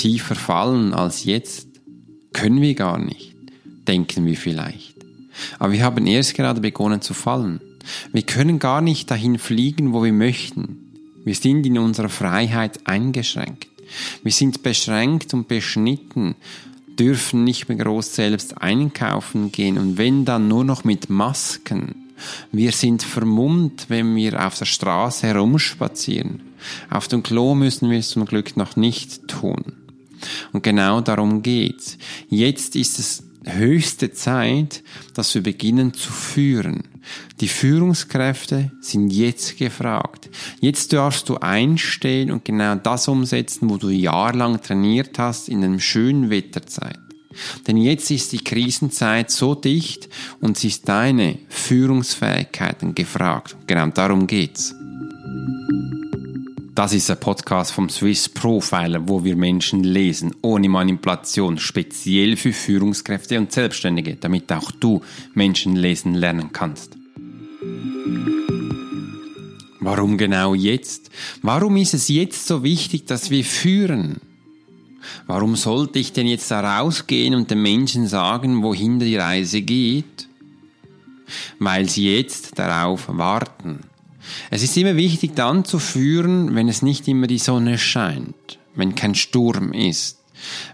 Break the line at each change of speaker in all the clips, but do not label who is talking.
tiefer fallen als jetzt? Können wir gar nicht, denken wir vielleicht. Aber wir haben erst gerade begonnen zu fallen. Wir können gar nicht dahin fliegen, wo wir möchten. Wir sind in unserer Freiheit eingeschränkt. Wir sind beschränkt und beschnitten, dürfen nicht mehr groß selbst einkaufen gehen und wenn dann nur noch mit Masken. Wir sind vermummt, wenn wir auf der Straße herumspazieren. Auf dem Klo müssen wir es zum Glück noch nicht tun. Und genau darum geht's. Jetzt ist es höchste Zeit, dass wir beginnen zu führen. Die Führungskräfte sind jetzt gefragt. Jetzt darfst du einstehen und genau das umsetzen, wo du jahrelang trainiert hast in einem schönen Wetterzeit. Denn jetzt ist die Krisenzeit so dicht und sie ist deine Führungsfähigkeiten gefragt. Genau darum geht's. Das ist ein Podcast vom Swiss Profiler, wo wir Menschen lesen, ohne Manipulation, speziell für Führungskräfte und Selbstständige, damit auch du Menschen lesen lernen kannst. Warum genau jetzt? Warum ist es jetzt so wichtig, dass wir führen? Warum sollte ich denn jetzt da rausgehen und den Menschen sagen, wohin die Reise geht? Weil sie jetzt darauf warten. Es ist immer wichtig dann zu führen, wenn es nicht immer die Sonne scheint, wenn kein Sturm ist,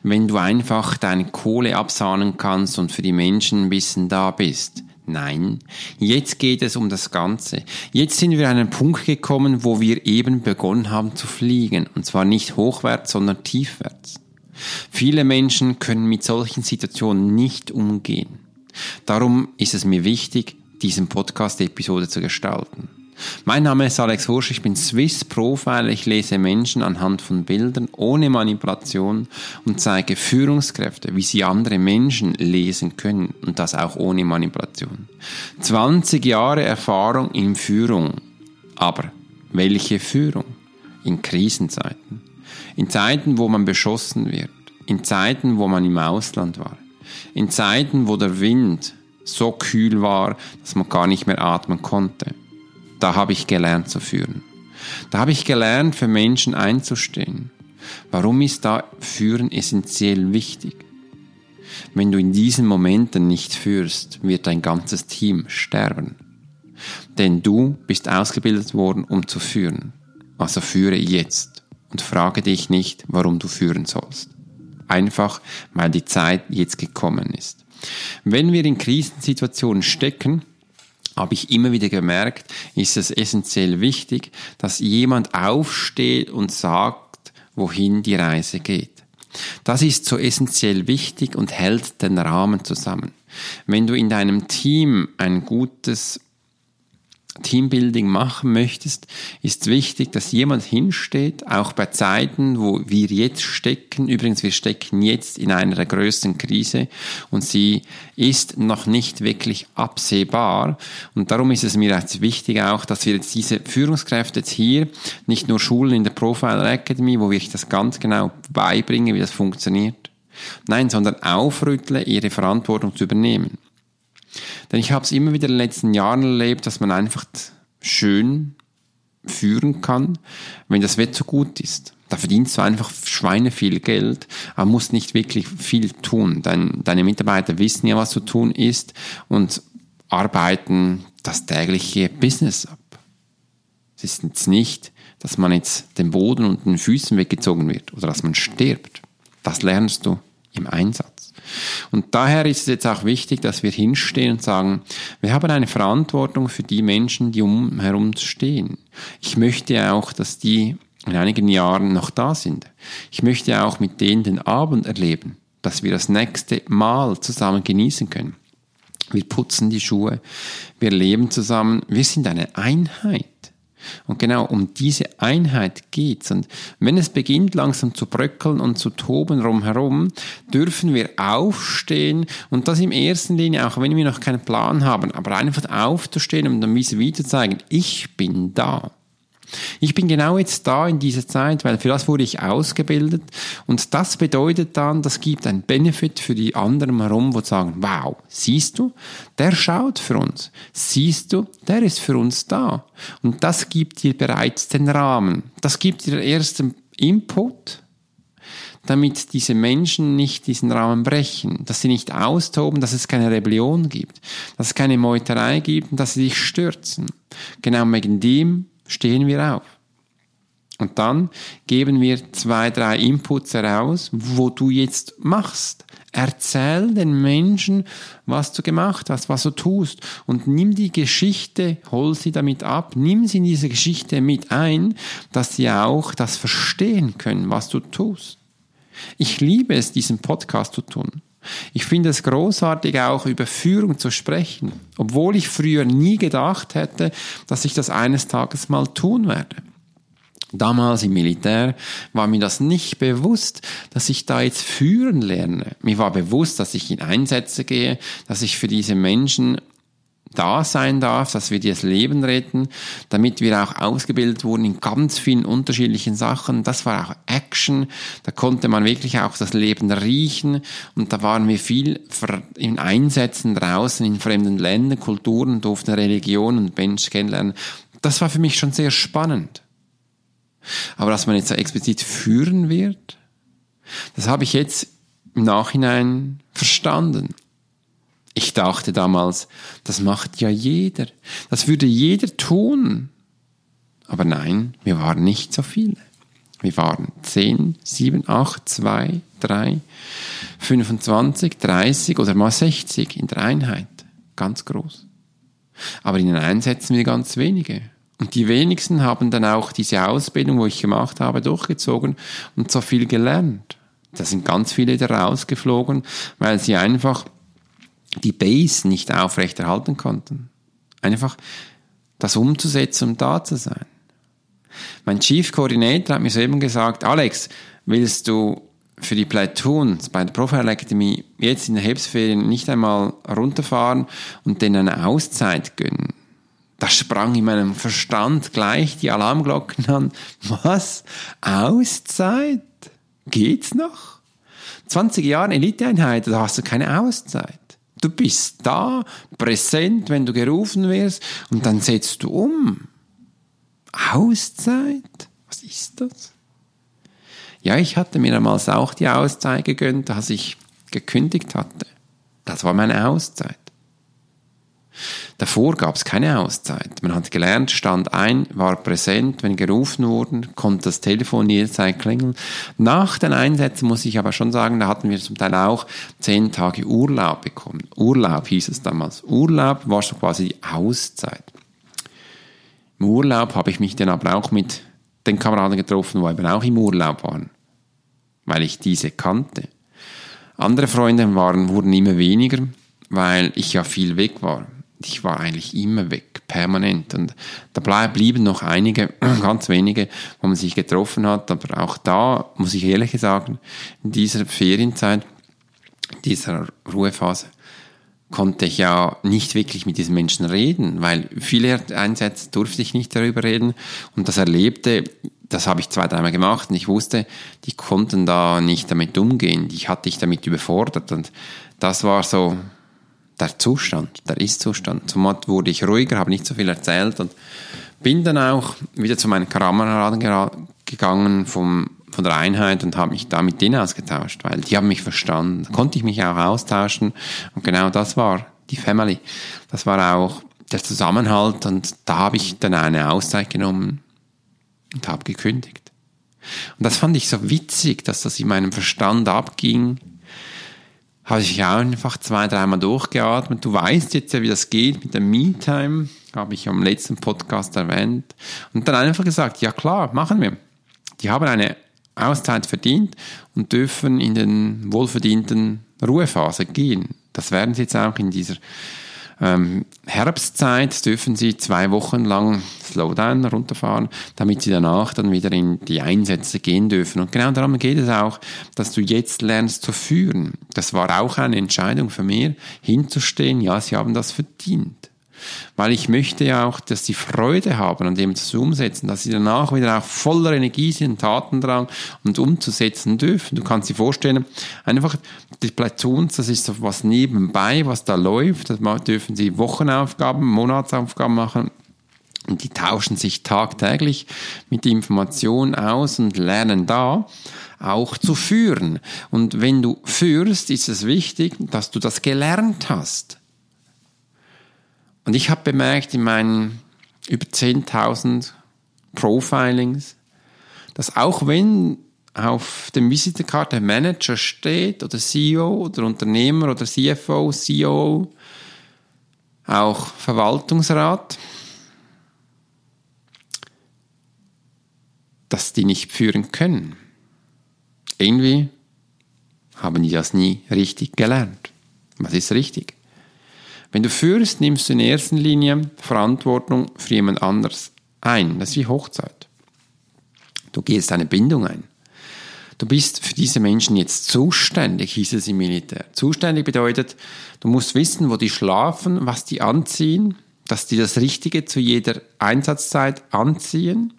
wenn du einfach deine Kohle absahnen kannst und für die Menschen ein bisschen da bist. Nein, jetzt geht es um das Ganze. Jetzt sind wir an einen Punkt gekommen, wo wir eben begonnen haben zu fliegen. Und zwar nicht hochwärts, sondern tiefwärts. Viele Menschen können mit solchen Situationen nicht umgehen. Darum ist es mir wichtig, diesen Podcast-Episode zu gestalten. Mein Name ist Alex Hursch, ich bin Swiss Profiler, ich lese Menschen anhand von Bildern ohne Manipulation und zeige Führungskräfte, wie sie andere Menschen lesen können und das auch ohne Manipulation. 20 Jahre Erfahrung in Führung. Aber welche Führung? In Krisenzeiten. In Zeiten, wo man beschossen wird. In Zeiten, wo man im Ausland war. In Zeiten, wo der Wind so kühl war, dass man gar nicht mehr atmen konnte da habe ich gelernt zu führen. Da habe ich gelernt, für Menschen einzustehen. Warum ist da Führen essentiell wichtig? Wenn du in diesen Momenten nicht führst, wird dein ganzes Team sterben. Denn du bist ausgebildet worden, um zu führen. Also führe jetzt und frage dich nicht, warum du führen sollst. Einfach, weil die Zeit jetzt gekommen ist. Wenn wir in Krisensituationen stecken, habe ich immer wieder gemerkt, ist es essentiell wichtig, dass jemand aufsteht und sagt, wohin die Reise geht. Das ist so essentiell wichtig und hält den Rahmen zusammen. Wenn du in deinem Team ein gutes Teambuilding machen möchtest, ist wichtig, dass jemand hinsteht, auch bei Zeiten, wo wir jetzt stecken. Übrigens, wir stecken jetzt in einer der größten Krise und sie ist noch nicht wirklich absehbar. Und darum ist es mir jetzt wichtig auch, dass wir jetzt diese Führungskräfte jetzt hier nicht nur schulen in der Profiler Academy, wo ich das ganz genau beibringe, wie das funktioniert. Nein, sondern aufrüttle, ihre Verantwortung zu übernehmen. Denn ich habe es immer wieder in den letzten Jahren erlebt, dass man einfach schön führen kann, wenn das Wetter gut ist. Da verdienst du einfach Schweine viel Geld, aber musst nicht wirklich viel tun. Dein, deine Mitarbeiter wissen ja, was zu tun ist und arbeiten das tägliche Business ab. Es ist jetzt nicht, dass man jetzt den Boden und den Füßen weggezogen wird oder dass man stirbt. Das lernst du im Einsatz. Und daher ist es jetzt auch wichtig, dass wir hinstehen und sagen, wir haben eine Verantwortung für die Menschen, die umherum stehen. Ich möchte auch, dass die in einigen Jahren noch da sind. Ich möchte auch mit denen den Abend erleben, dass wir das nächste Mal zusammen genießen können. Wir putzen die Schuhe, wir leben zusammen, wir sind eine Einheit. Und genau um diese Einheit geht's. Und wenn es beginnt langsam zu bröckeln und zu toben rumherum, dürfen wir aufstehen und das im ersten Linie, auch wenn wir noch keinen Plan haben, aber einfach aufzustehen und dann wieder zu zeigen, ich bin da. Ich bin genau jetzt da in dieser Zeit, weil für das wurde ich ausgebildet. Und das bedeutet dann, das gibt einen Benefit für die anderen herum, wo sagen, wow, siehst du, der schaut für uns, siehst du, der ist für uns da. Und das gibt dir bereits den Rahmen, das gibt dir den ersten Input, damit diese Menschen nicht diesen Rahmen brechen, dass sie nicht austoben, dass es keine Rebellion gibt, dass es keine Meuterei gibt und dass sie sich stürzen. Genau wegen dem stehen wir auf. Und dann geben wir zwei, drei Inputs heraus, wo du jetzt machst. Erzähl den Menschen, was du gemacht hast, was du tust und nimm die Geschichte, hol sie damit ab, nimm sie in diese Geschichte mit ein, dass sie auch das verstehen können, was du tust. Ich liebe es, diesen Podcast zu tun. Ich finde es großartig, auch über Führung zu sprechen, obwohl ich früher nie gedacht hätte, dass ich das eines Tages mal tun werde. Damals im Militär war mir das nicht bewusst, dass ich da jetzt führen lerne. Mir war bewusst, dass ich in Einsätze gehe, dass ich für diese Menschen da sein darf, dass wir das Leben retten, damit wir auch ausgebildet wurden in ganz vielen unterschiedlichen Sachen. Das war auch Action, da konnte man wirklich auch das Leben riechen und da waren wir viel in Einsätzen draußen in fremden Ländern, Kulturen, durften Religionen und Menschen kennenlernen. Das war für mich schon sehr spannend. Aber dass man jetzt explizit führen wird, das habe ich jetzt im Nachhinein verstanden. Ich dachte damals, das macht ja jeder. Das würde jeder tun. Aber nein, wir waren nicht so viele. Wir waren 10, 7, 8, 2, 3, 25, 30 oder mal 60 in der Einheit. Ganz groß. Aber in den Einsätzen wir ganz wenige. Und die wenigsten haben dann auch diese Ausbildung, wo ich gemacht habe, durchgezogen und so viel gelernt. Da sind ganz viele da rausgeflogen, weil sie einfach die Base nicht aufrechterhalten konnten. Einfach das umzusetzen, um da zu sein. Mein Chief Coordinator hat mir soeben gesagt, Alex, willst du für die Platoons bei der Profile Academy jetzt in der Herbstferien nicht einmal runterfahren und denen eine Auszeit gönnen? Da sprang in meinem Verstand gleich die Alarmglocken an. Was? Auszeit? Geht's noch? 20 Jahre Eliteeinheit, da hast du keine Auszeit. Du bist da, präsent, wenn du gerufen wirst, und dann setzt du um. Auszeit? Was ist das? Ja, ich hatte mir damals auch die Auszeit gegönnt, als ich gekündigt hatte. Das war meine Auszeit. Davor gab es keine Auszeit. Man hat gelernt, stand ein, war präsent, wenn gerufen wurden, konnte das Telefon jederzeit klingeln. Nach den Einsätzen muss ich aber schon sagen, da hatten wir zum Teil auch zehn Tage Urlaub bekommen. Urlaub hieß es damals. Urlaub war so quasi die Auszeit. Im Urlaub habe ich mich dann aber auch mit den Kameraden getroffen, wo eben auch im Urlaub waren, weil ich diese kannte. Andere Freunde waren, wurden immer weniger, weil ich ja viel weg war ich war eigentlich immer weg, permanent. Und da blieben noch einige, ganz wenige, wo man sich getroffen hat. Aber auch da, muss ich ehrlich sagen, in dieser Ferienzeit, in dieser Ruhephase, konnte ich ja nicht wirklich mit diesen Menschen reden, weil viele Einsätze durfte ich nicht darüber reden. Und das Erlebte, das habe ich zwei, dreimal gemacht und ich wusste, die konnten da nicht damit umgehen. Die hatte ich damit überfordert. Und das war so, der Zustand, der Ist-Zustand. Zum Ort wurde ich ruhiger, habe nicht so viel erzählt und bin dann auch wieder zu meinen Kameraden gegangen vom, von der Einheit und habe mich da mit denen ausgetauscht, weil die haben mich verstanden. Da konnte ich mich auch austauschen und genau das war die Family. Das war auch der Zusammenhalt und da habe ich dann eine Auszeit genommen und habe gekündigt. Und das fand ich so witzig, dass das in meinem Verstand abging habe ich auch einfach zwei, dreimal durchgeatmet. Du weißt jetzt ja, wie das geht mit der Me-Time, habe ich am letzten Podcast erwähnt. Und dann einfach gesagt, ja klar, machen wir. Die haben eine Auszeit verdient und dürfen in den wohlverdienten Ruhephase gehen. Das werden sie jetzt auch in dieser ähm, Herbstzeit dürfen sie zwei Wochen lang Slowdown runterfahren, damit sie danach dann wieder in die Einsätze gehen dürfen. Und genau darum geht es auch, dass du jetzt lernst zu führen. Das war auch eine Entscheidung für mich, hinzustehen, ja, sie haben das verdient. Weil ich möchte ja auch, dass sie Freude haben an dem zu umsetzen, dass sie danach wieder auch voller Energie sind, Tatendrang und umzusetzen dürfen. Du kannst dir vorstellen, einfach die Platoons, das ist so was nebenbei, was da läuft. Da dürfen sie Wochenaufgaben, Monatsaufgaben machen. Und die tauschen sich tagtäglich mit Informationen aus und lernen da auch zu führen. Und wenn du führst, ist es wichtig, dass du das gelernt hast. Und ich habe bemerkt in meinen über 10.000 Profilings, dass auch wenn auf dem Visitenkarte Manager steht oder CEO oder Unternehmer oder CFO, CEO, auch Verwaltungsrat, dass die nicht führen können. Irgendwie haben die das nie richtig gelernt. Was ist richtig? Wenn du führst, nimmst du in erster Linie Verantwortung für jemand anders ein. Das ist wie Hochzeit. Du gehst eine Bindung ein. Du bist für diese Menschen jetzt zuständig, hieß es im Militär. Zuständig bedeutet, du musst wissen, wo die schlafen, was die anziehen, dass die das Richtige zu jeder Einsatzzeit anziehen,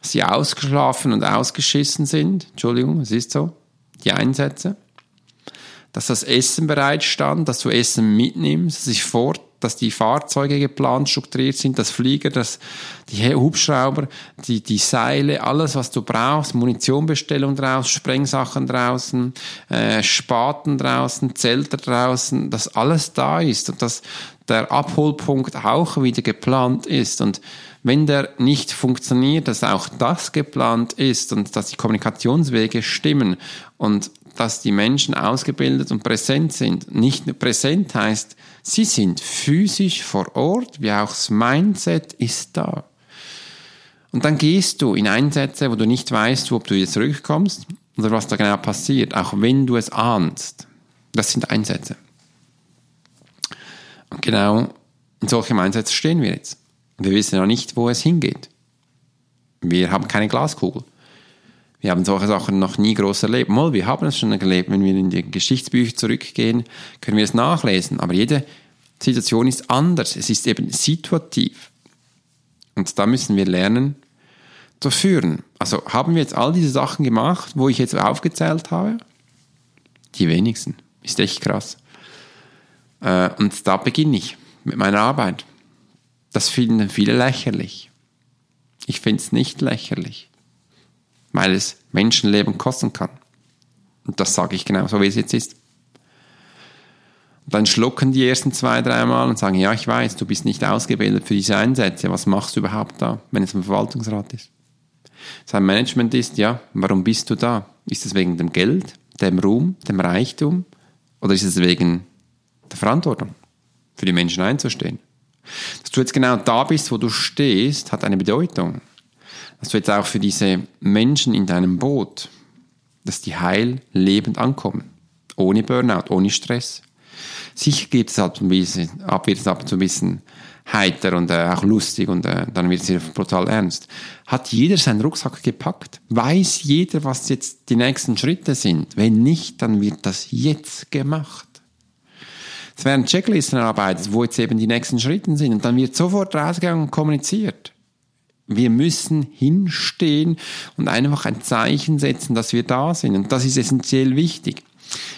dass sie ausgeschlafen und ausgeschissen sind. Entschuldigung, es ist so. Die Einsätze. Dass das Essen bereit stand, dass du Essen mitnimmst, dass ich fort dass die Fahrzeuge geplant, strukturiert sind, das Flieger, das, die Hubschrauber, die, die Seile, alles, was du brauchst, Munitionbestellung draußen, Sprengsachen draußen, äh, Spaten draußen, Zelte draußen, dass alles da ist und dass der Abholpunkt auch wieder geplant ist. Und wenn der nicht funktioniert, dass auch das geplant ist und dass die Kommunikationswege stimmen. Und dass die Menschen ausgebildet und präsent sind. Nicht nur präsent heißt, sie sind physisch vor Ort, wie auch das Mindset ist da. Und dann gehst du in Einsätze, wo du nicht weißt, ob du jetzt zurückkommst oder was da genau passiert, auch wenn du es ahnst. Das sind Einsätze. Und genau in solchem Einsatz stehen wir jetzt. Wir wissen ja nicht, wo es hingeht. Wir haben keine Glaskugel. Wir haben solche Sachen noch nie groß erlebt. Mal, wir haben es schon erlebt. Wenn wir in die Geschichtsbücher zurückgehen, können wir es nachlesen. Aber jede Situation ist anders. Es ist eben situativ. Und da müssen wir lernen zu führen. Also haben wir jetzt all diese Sachen gemacht, wo ich jetzt aufgezählt habe? Die wenigsten. Ist echt krass. Äh, und da beginne ich mit meiner Arbeit. Das finden viele lächerlich. Ich finde es nicht lächerlich weil es Menschenleben kosten kann. Und das sage ich genau so, wie es jetzt ist. Und dann schlucken die ersten zwei, dreimal und sagen, ja, ich weiß, du bist nicht ausgebildet für diese Einsätze. Was machst du überhaupt da, wenn es ein Verwaltungsrat ist? Sein Management ist, ja, warum bist du da? Ist es wegen dem Geld, dem Ruhm, dem Reichtum? Oder ist es wegen der Verantwortung, für die Menschen einzustehen? Dass du jetzt genau da bist, wo du stehst, hat eine Bedeutung dass du jetzt auch für diese Menschen in deinem Boot, dass die heil lebend ankommen. Ohne Burnout, ohne Stress. Sicher geht es ab, ein bisschen, ab, wird es ab und zu ein bisschen heiter und äh, auch lustig und äh, dann wird es brutal ernst. Hat jeder seinen Rucksack gepackt? Weiß jeder, was jetzt die nächsten Schritte sind? Wenn nicht, dann wird das jetzt gemacht. Es werden Checklisten erarbeitet, wo jetzt eben die nächsten Schritte sind und dann wird sofort rausgegangen und kommuniziert. Wir müssen hinstehen und einfach ein Zeichen setzen, dass wir da sind. Und das ist essentiell wichtig.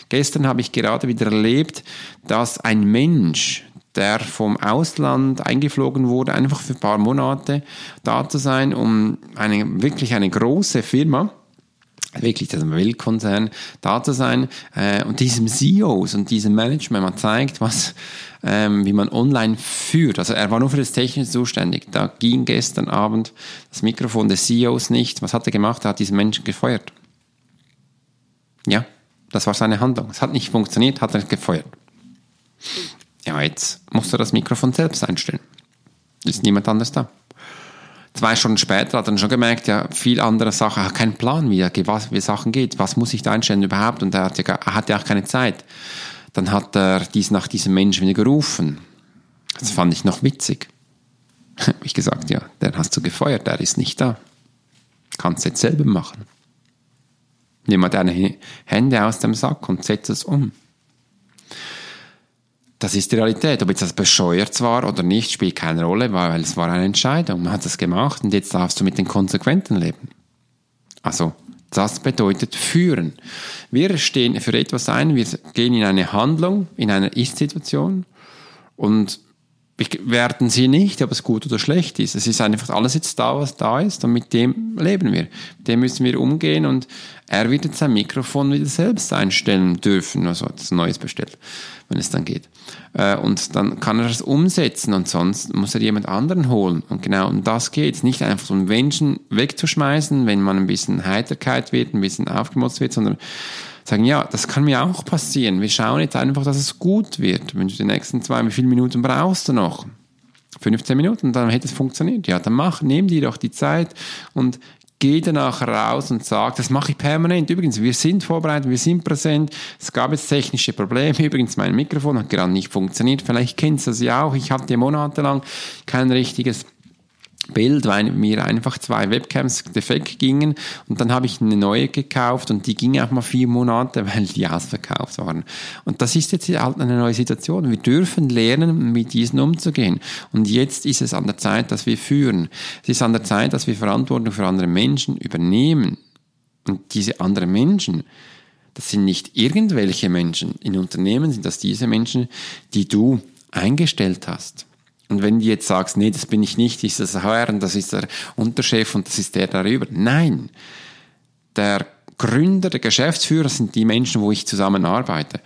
Gestern habe ich gerade wieder erlebt, dass ein Mensch, der vom Ausland eingeflogen wurde, einfach für ein paar Monate da zu sein, um eine, wirklich eine große Firma, wirklich das Weltkonzern da zu sein äh, und diesem CEOs und diesem Management, man zeigt, was, ähm, wie man online führt. Also er war nur für das Technische zuständig. Da ging gestern Abend das Mikrofon des CEOs nicht. Was hat er gemacht? Er hat diesen Menschen gefeuert. Ja, das war seine Handlung. Es hat nicht funktioniert, hat er gefeuert. Ja, jetzt muss er das Mikrofon selbst einstellen. Ist niemand anders da zwei Stunden später hat er dann schon gemerkt, ja, viel andere Sachen, er hat keinen Plan, wie, was, wie Sachen geht, was muss ich da einstellen überhaupt und er hatte, er hatte auch keine Zeit. Dann hat er dies nach diesem Menschen wieder gerufen. Das fand ich noch witzig. Hab ich gesagt, ja, den hast du gefeuert, der ist nicht da. Kannst jetzt selber machen. Nimm mal deine Hände aus dem Sack und setz es um. Das ist die Realität. Ob jetzt das bescheuert war oder nicht, spielt keine Rolle, weil es war eine Entscheidung. Man hat es gemacht und jetzt darfst du mit den Konsequenzen leben. Also, das bedeutet führen. Wir stehen für etwas ein, wir gehen in eine Handlung, in einer Ist-Situation und werden sie nicht, ob es gut oder schlecht ist. Es ist einfach alles jetzt da, was da ist und mit dem leben wir. Mit dem müssen wir umgehen und er wird jetzt sein Mikrofon wieder selbst einstellen dürfen, also das Neues bestellt, wenn es dann geht. Äh, und dann kann er es umsetzen und sonst muss er jemand anderen holen. Und genau um das geht Nicht einfach so einen Menschen wegzuschmeißen, wenn man ein bisschen Heiterkeit wird, ein bisschen aufgemotzt wird, sondern sagen, ja, das kann mir auch passieren. Wir schauen jetzt einfach, dass es gut wird. Wenn du die nächsten zwei, wie viele Minuten brauchst du noch? 15 Minuten, dann hätte es funktioniert. Ja, dann mach, nimm dir doch die Zeit und geh danach raus und sag, das mache ich permanent. Übrigens, wir sind vorbereitet, wir sind präsent. Es gab jetzt technische Probleme. Übrigens, mein Mikrofon hat gerade nicht funktioniert. Vielleicht kennst du das ja auch. Ich hatte monatelang kein richtiges Bild, weil mir einfach zwei Webcams defekt gingen und dann habe ich eine neue gekauft und die ging auch mal vier Monate, weil die ausverkauft waren. Und das ist jetzt halt eine neue Situation. Wir dürfen lernen, mit diesen umzugehen. Und jetzt ist es an der Zeit, dass wir führen. Es ist an der Zeit, dass wir Verantwortung für andere Menschen übernehmen. Und diese anderen Menschen, das sind nicht irgendwelche Menschen. In Unternehmen sind das diese Menschen, die du eingestellt hast. Und wenn du jetzt sagst, nee, das bin ich nicht, ist das HR und das ist der Unterchef und das ist der darüber. Nein. Der Gründer, der Geschäftsführer sind die Menschen, wo ich zusammenarbeite.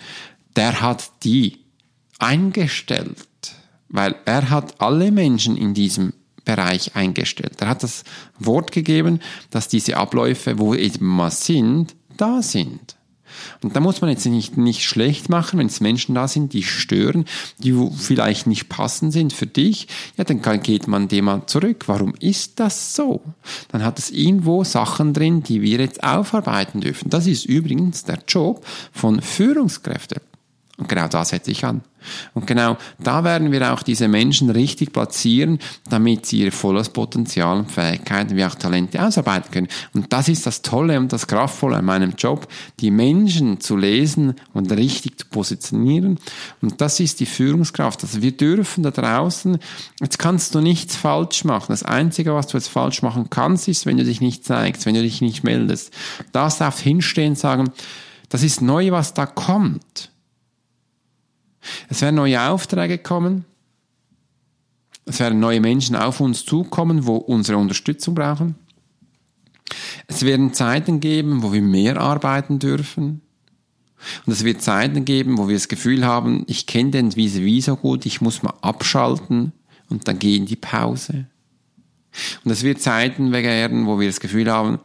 Der hat die eingestellt, weil er hat alle Menschen in diesem Bereich eingestellt. Er hat das Wort gegeben, dass diese Abläufe, wo eben mal sind, da sind. Und da muss man jetzt nicht, nicht schlecht machen, wenn es Menschen da sind, die stören, die vielleicht nicht passend sind für dich, ja, dann geht man dem mal zurück. Warum ist das so? Dann hat es irgendwo Sachen drin, die wir jetzt aufarbeiten dürfen. Das ist übrigens der Job von Führungskräften. Und genau da setze ich an. Und genau da werden wir auch diese Menschen richtig platzieren, damit sie ihr volles Potenzial und Fähigkeiten wie auch Talente ausarbeiten können. Und das ist das Tolle und das Kraftvolle an meinem Job, die Menschen zu lesen und richtig zu positionieren. Und das ist die Führungskraft. Also wir dürfen da draußen, jetzt kannst du nichts falsch machen. Das Einzige, was du jetzt falsch machen kannst, ist, wenn du dich nicht zeigst, wenn du dich nicht meldest. Da darfst hinstehen und sagen, das ist neu, was da kommt. Es werden neue Aufträge kommen. Es werden neue Menschen auf uns zukommen, wo unsere Unterstützung brauchen. Es werden Zeiten geben, wo wir mehr arbeiten dürfen. Und es wird Zeiten geben, wo wir das Gefühl haben, ich kenne den Wiese wie so gut, ich muss mal abschalten und dann gehen die Pause. Und es wird Zeiten werden, wo wir das Gefühl haben,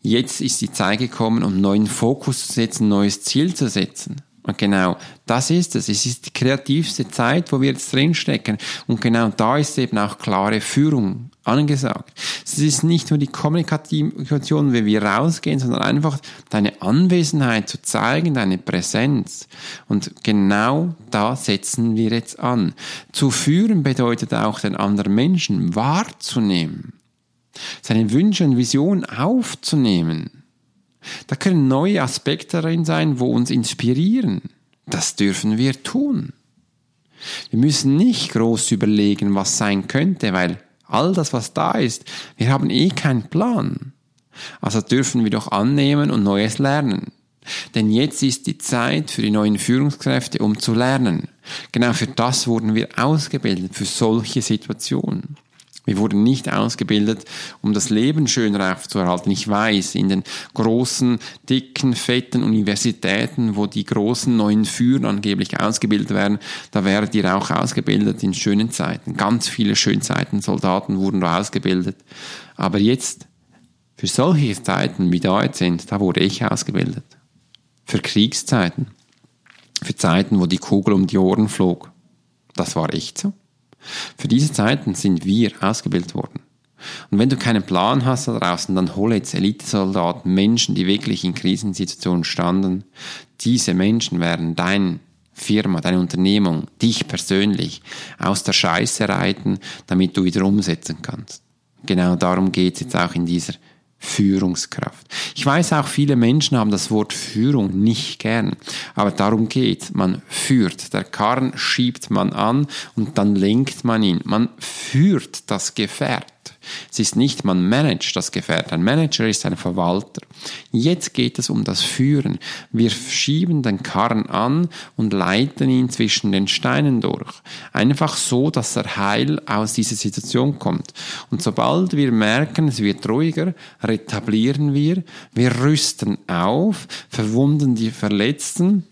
jetzt ist die Zeit gekommen, um neuen Fokus zu setzen, neues Ziel zu setzen. Und genau das ist es. Es ist die kreativste Zeit, wo wir jetzt drinstecken. Und genau da ist eben auch klare Führung angesagt. Es ist nicht nur die Kommunikation, wie wir rausgehen, sondern einfach deine Anwesenheit zu zeigen, deine Präsenz. Und genau da setzen wir jetzt an. Zu führen bedeutet auch den anderen Menschen wahrzunehmen, seine Wünsche und Visionen aufzunehmen da können neue Aspekte darin sein, wo uns inspirieren. Das dürfen wir tun. Wir müssen nicht groß überlegen, was sein könnte, weil all das, was da ist, wir haben eh keinen Plan. Also dürfen wir doch annehmen und Neues lernen. Denn jetzt ist die Zeit für die neuen Führungskräfte, um zu lernen. Genau für das wurden wir ausgebildet, für solche Situationen. Wir wurden nicht ausgebildet, um das Leben schöner aufzuerhalten. Ich weiß, in den großen, dicken, fetten Universitäten, wo die großen neuen Führer angeblich ausgebildet werden, da werdet ihr auch ausgebildet in schönen Zeiten. Ganz viele Schönzeiten, Soldaten wurden da ausgebildet. Aber jetzt, für solche Zeiten, wie da jetzt sind, da wurde ich ausgebildet. Für Kriegszeiten. Für Zeiten, wo die Kugel um die Ohren flog. Das war echt so. Für diese Zeiten sind wir ausgebildet worden. Und wenn du keinen Plan hast da draußen, dann hole jetzt Elitesoldaten, Menschen, die wirklich in Krisensituationen standen. Diese Menschen werden dein Firma, deine Unternehmung, dich persönlich aus der Scheiße reiten, damit du wieder umsetzen kannst. Genau darum geht es jetzt auch in dieser Führungskraft. Ich weiß auch, viele Menschen haben das Wort Führung nicht gern, aber darum geht. Man führt. Der Karren schiebt man an und dann lenkt man ihn. Man führt das Gefährt. Es ist nicht, man managt das Gefährt. Ein Manager ist ein Verwalter. Jetzt geht es um das Führen. Wir schieben den Karren an und leiten ihn zwischen den Steinen durch. Einfach so, dass er heil aus dieser Situation kommt. Und sobald wir merken, es wird ruhiger, retablieren wir, wir rüsten auf, verwunden die Verletzten,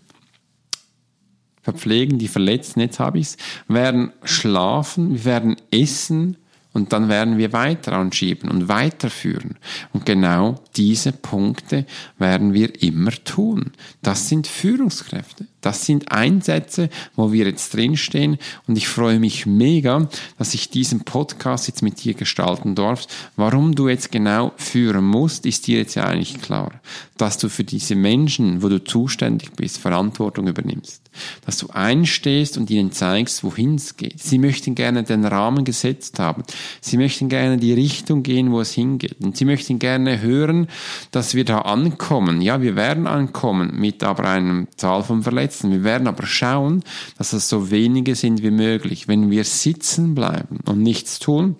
verpflegen die Verletzten, jetzt habe ich es, werden schlafen, wir werden essen, und dann werden wir weiter anschieben und weiterführen. Und genau diese Punkte werden wir immer tun. Das sind Führungskräfte. Das sind Einsätze, wo wir jetzt drinstehen. Und ich freue mich mega, dass ich diesen Podcast jetzt mit dir gestalten darf. Warum du jetzt genau führen musst, ist dir jetzt ja eigentlich klar. Dass du für diese Menschen, wo du zuständig bist, Verantwortung übernimmst. Dass du einstehst und ihnen zeigst, wohin es geht. Sie möchten gerne den Rahmen gesetzt haben. Sie möchten gerne die Richtung gehen, wo es hingeht. Und sie möchten gerne hören, dass wir da ankommen. Ja, wir werden ankommen mit aber einer Zahl von Verletzungen setzen. Wir werden aber schauen, dass es so wenige sind wie möglich. Wenn wir sitzen bleiben und nichts tun,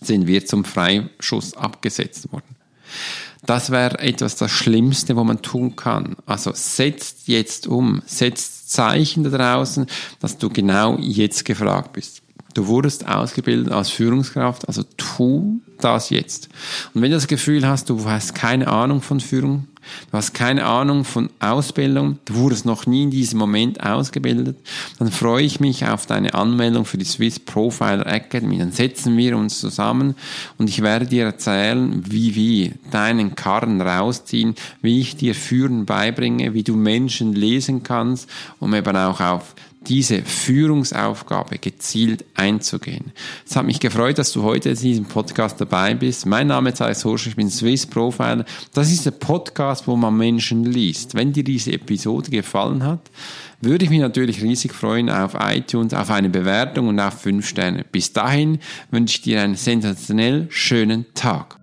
sind wir zum Freischuss abgesetzt worden. Das wäre etwas das Schlimmste, was man tun kann. Also setzt jetzt um, setzt Zeichen da draußen, dass du genau jetzt gefragt bist. Du wurdest ausgebildet als Führungskraft, also tu das jetzt. Und wenn du das Gefühl hast, du hast keine Ahnung von Führung, du hast keine Ahnung von Ausbildung, du wurdest noch nie in diesem Moment ausgebildet, dann freue ich mich auf deine Anmeldung für die Swiss Profiler Academy. Dann setzen wir uns zusammen und ich werde dir erzählen, wie wir deinen Karren rausziehen, wie ich dir Führen beibringe, wie du Menschen lesen kannst, um eben auch auf diese Führungsaufgabe gezielt einzugehen. Es hat mich gefreut, dass du heute in diesem Podcast dabei bist. Mein Name ist Alex Horsch, ich bin Swiss Profiler. Das ist der Podcast, wo man Menschen liest. Wenn dir diese Episode gefallen hat, würde ich mich natürlich riesig freuen auf iTunes, auf eine Bewertung und auf fünf Sterne. Bis dahin wünsche ich dir einen sensationell schönen Tag.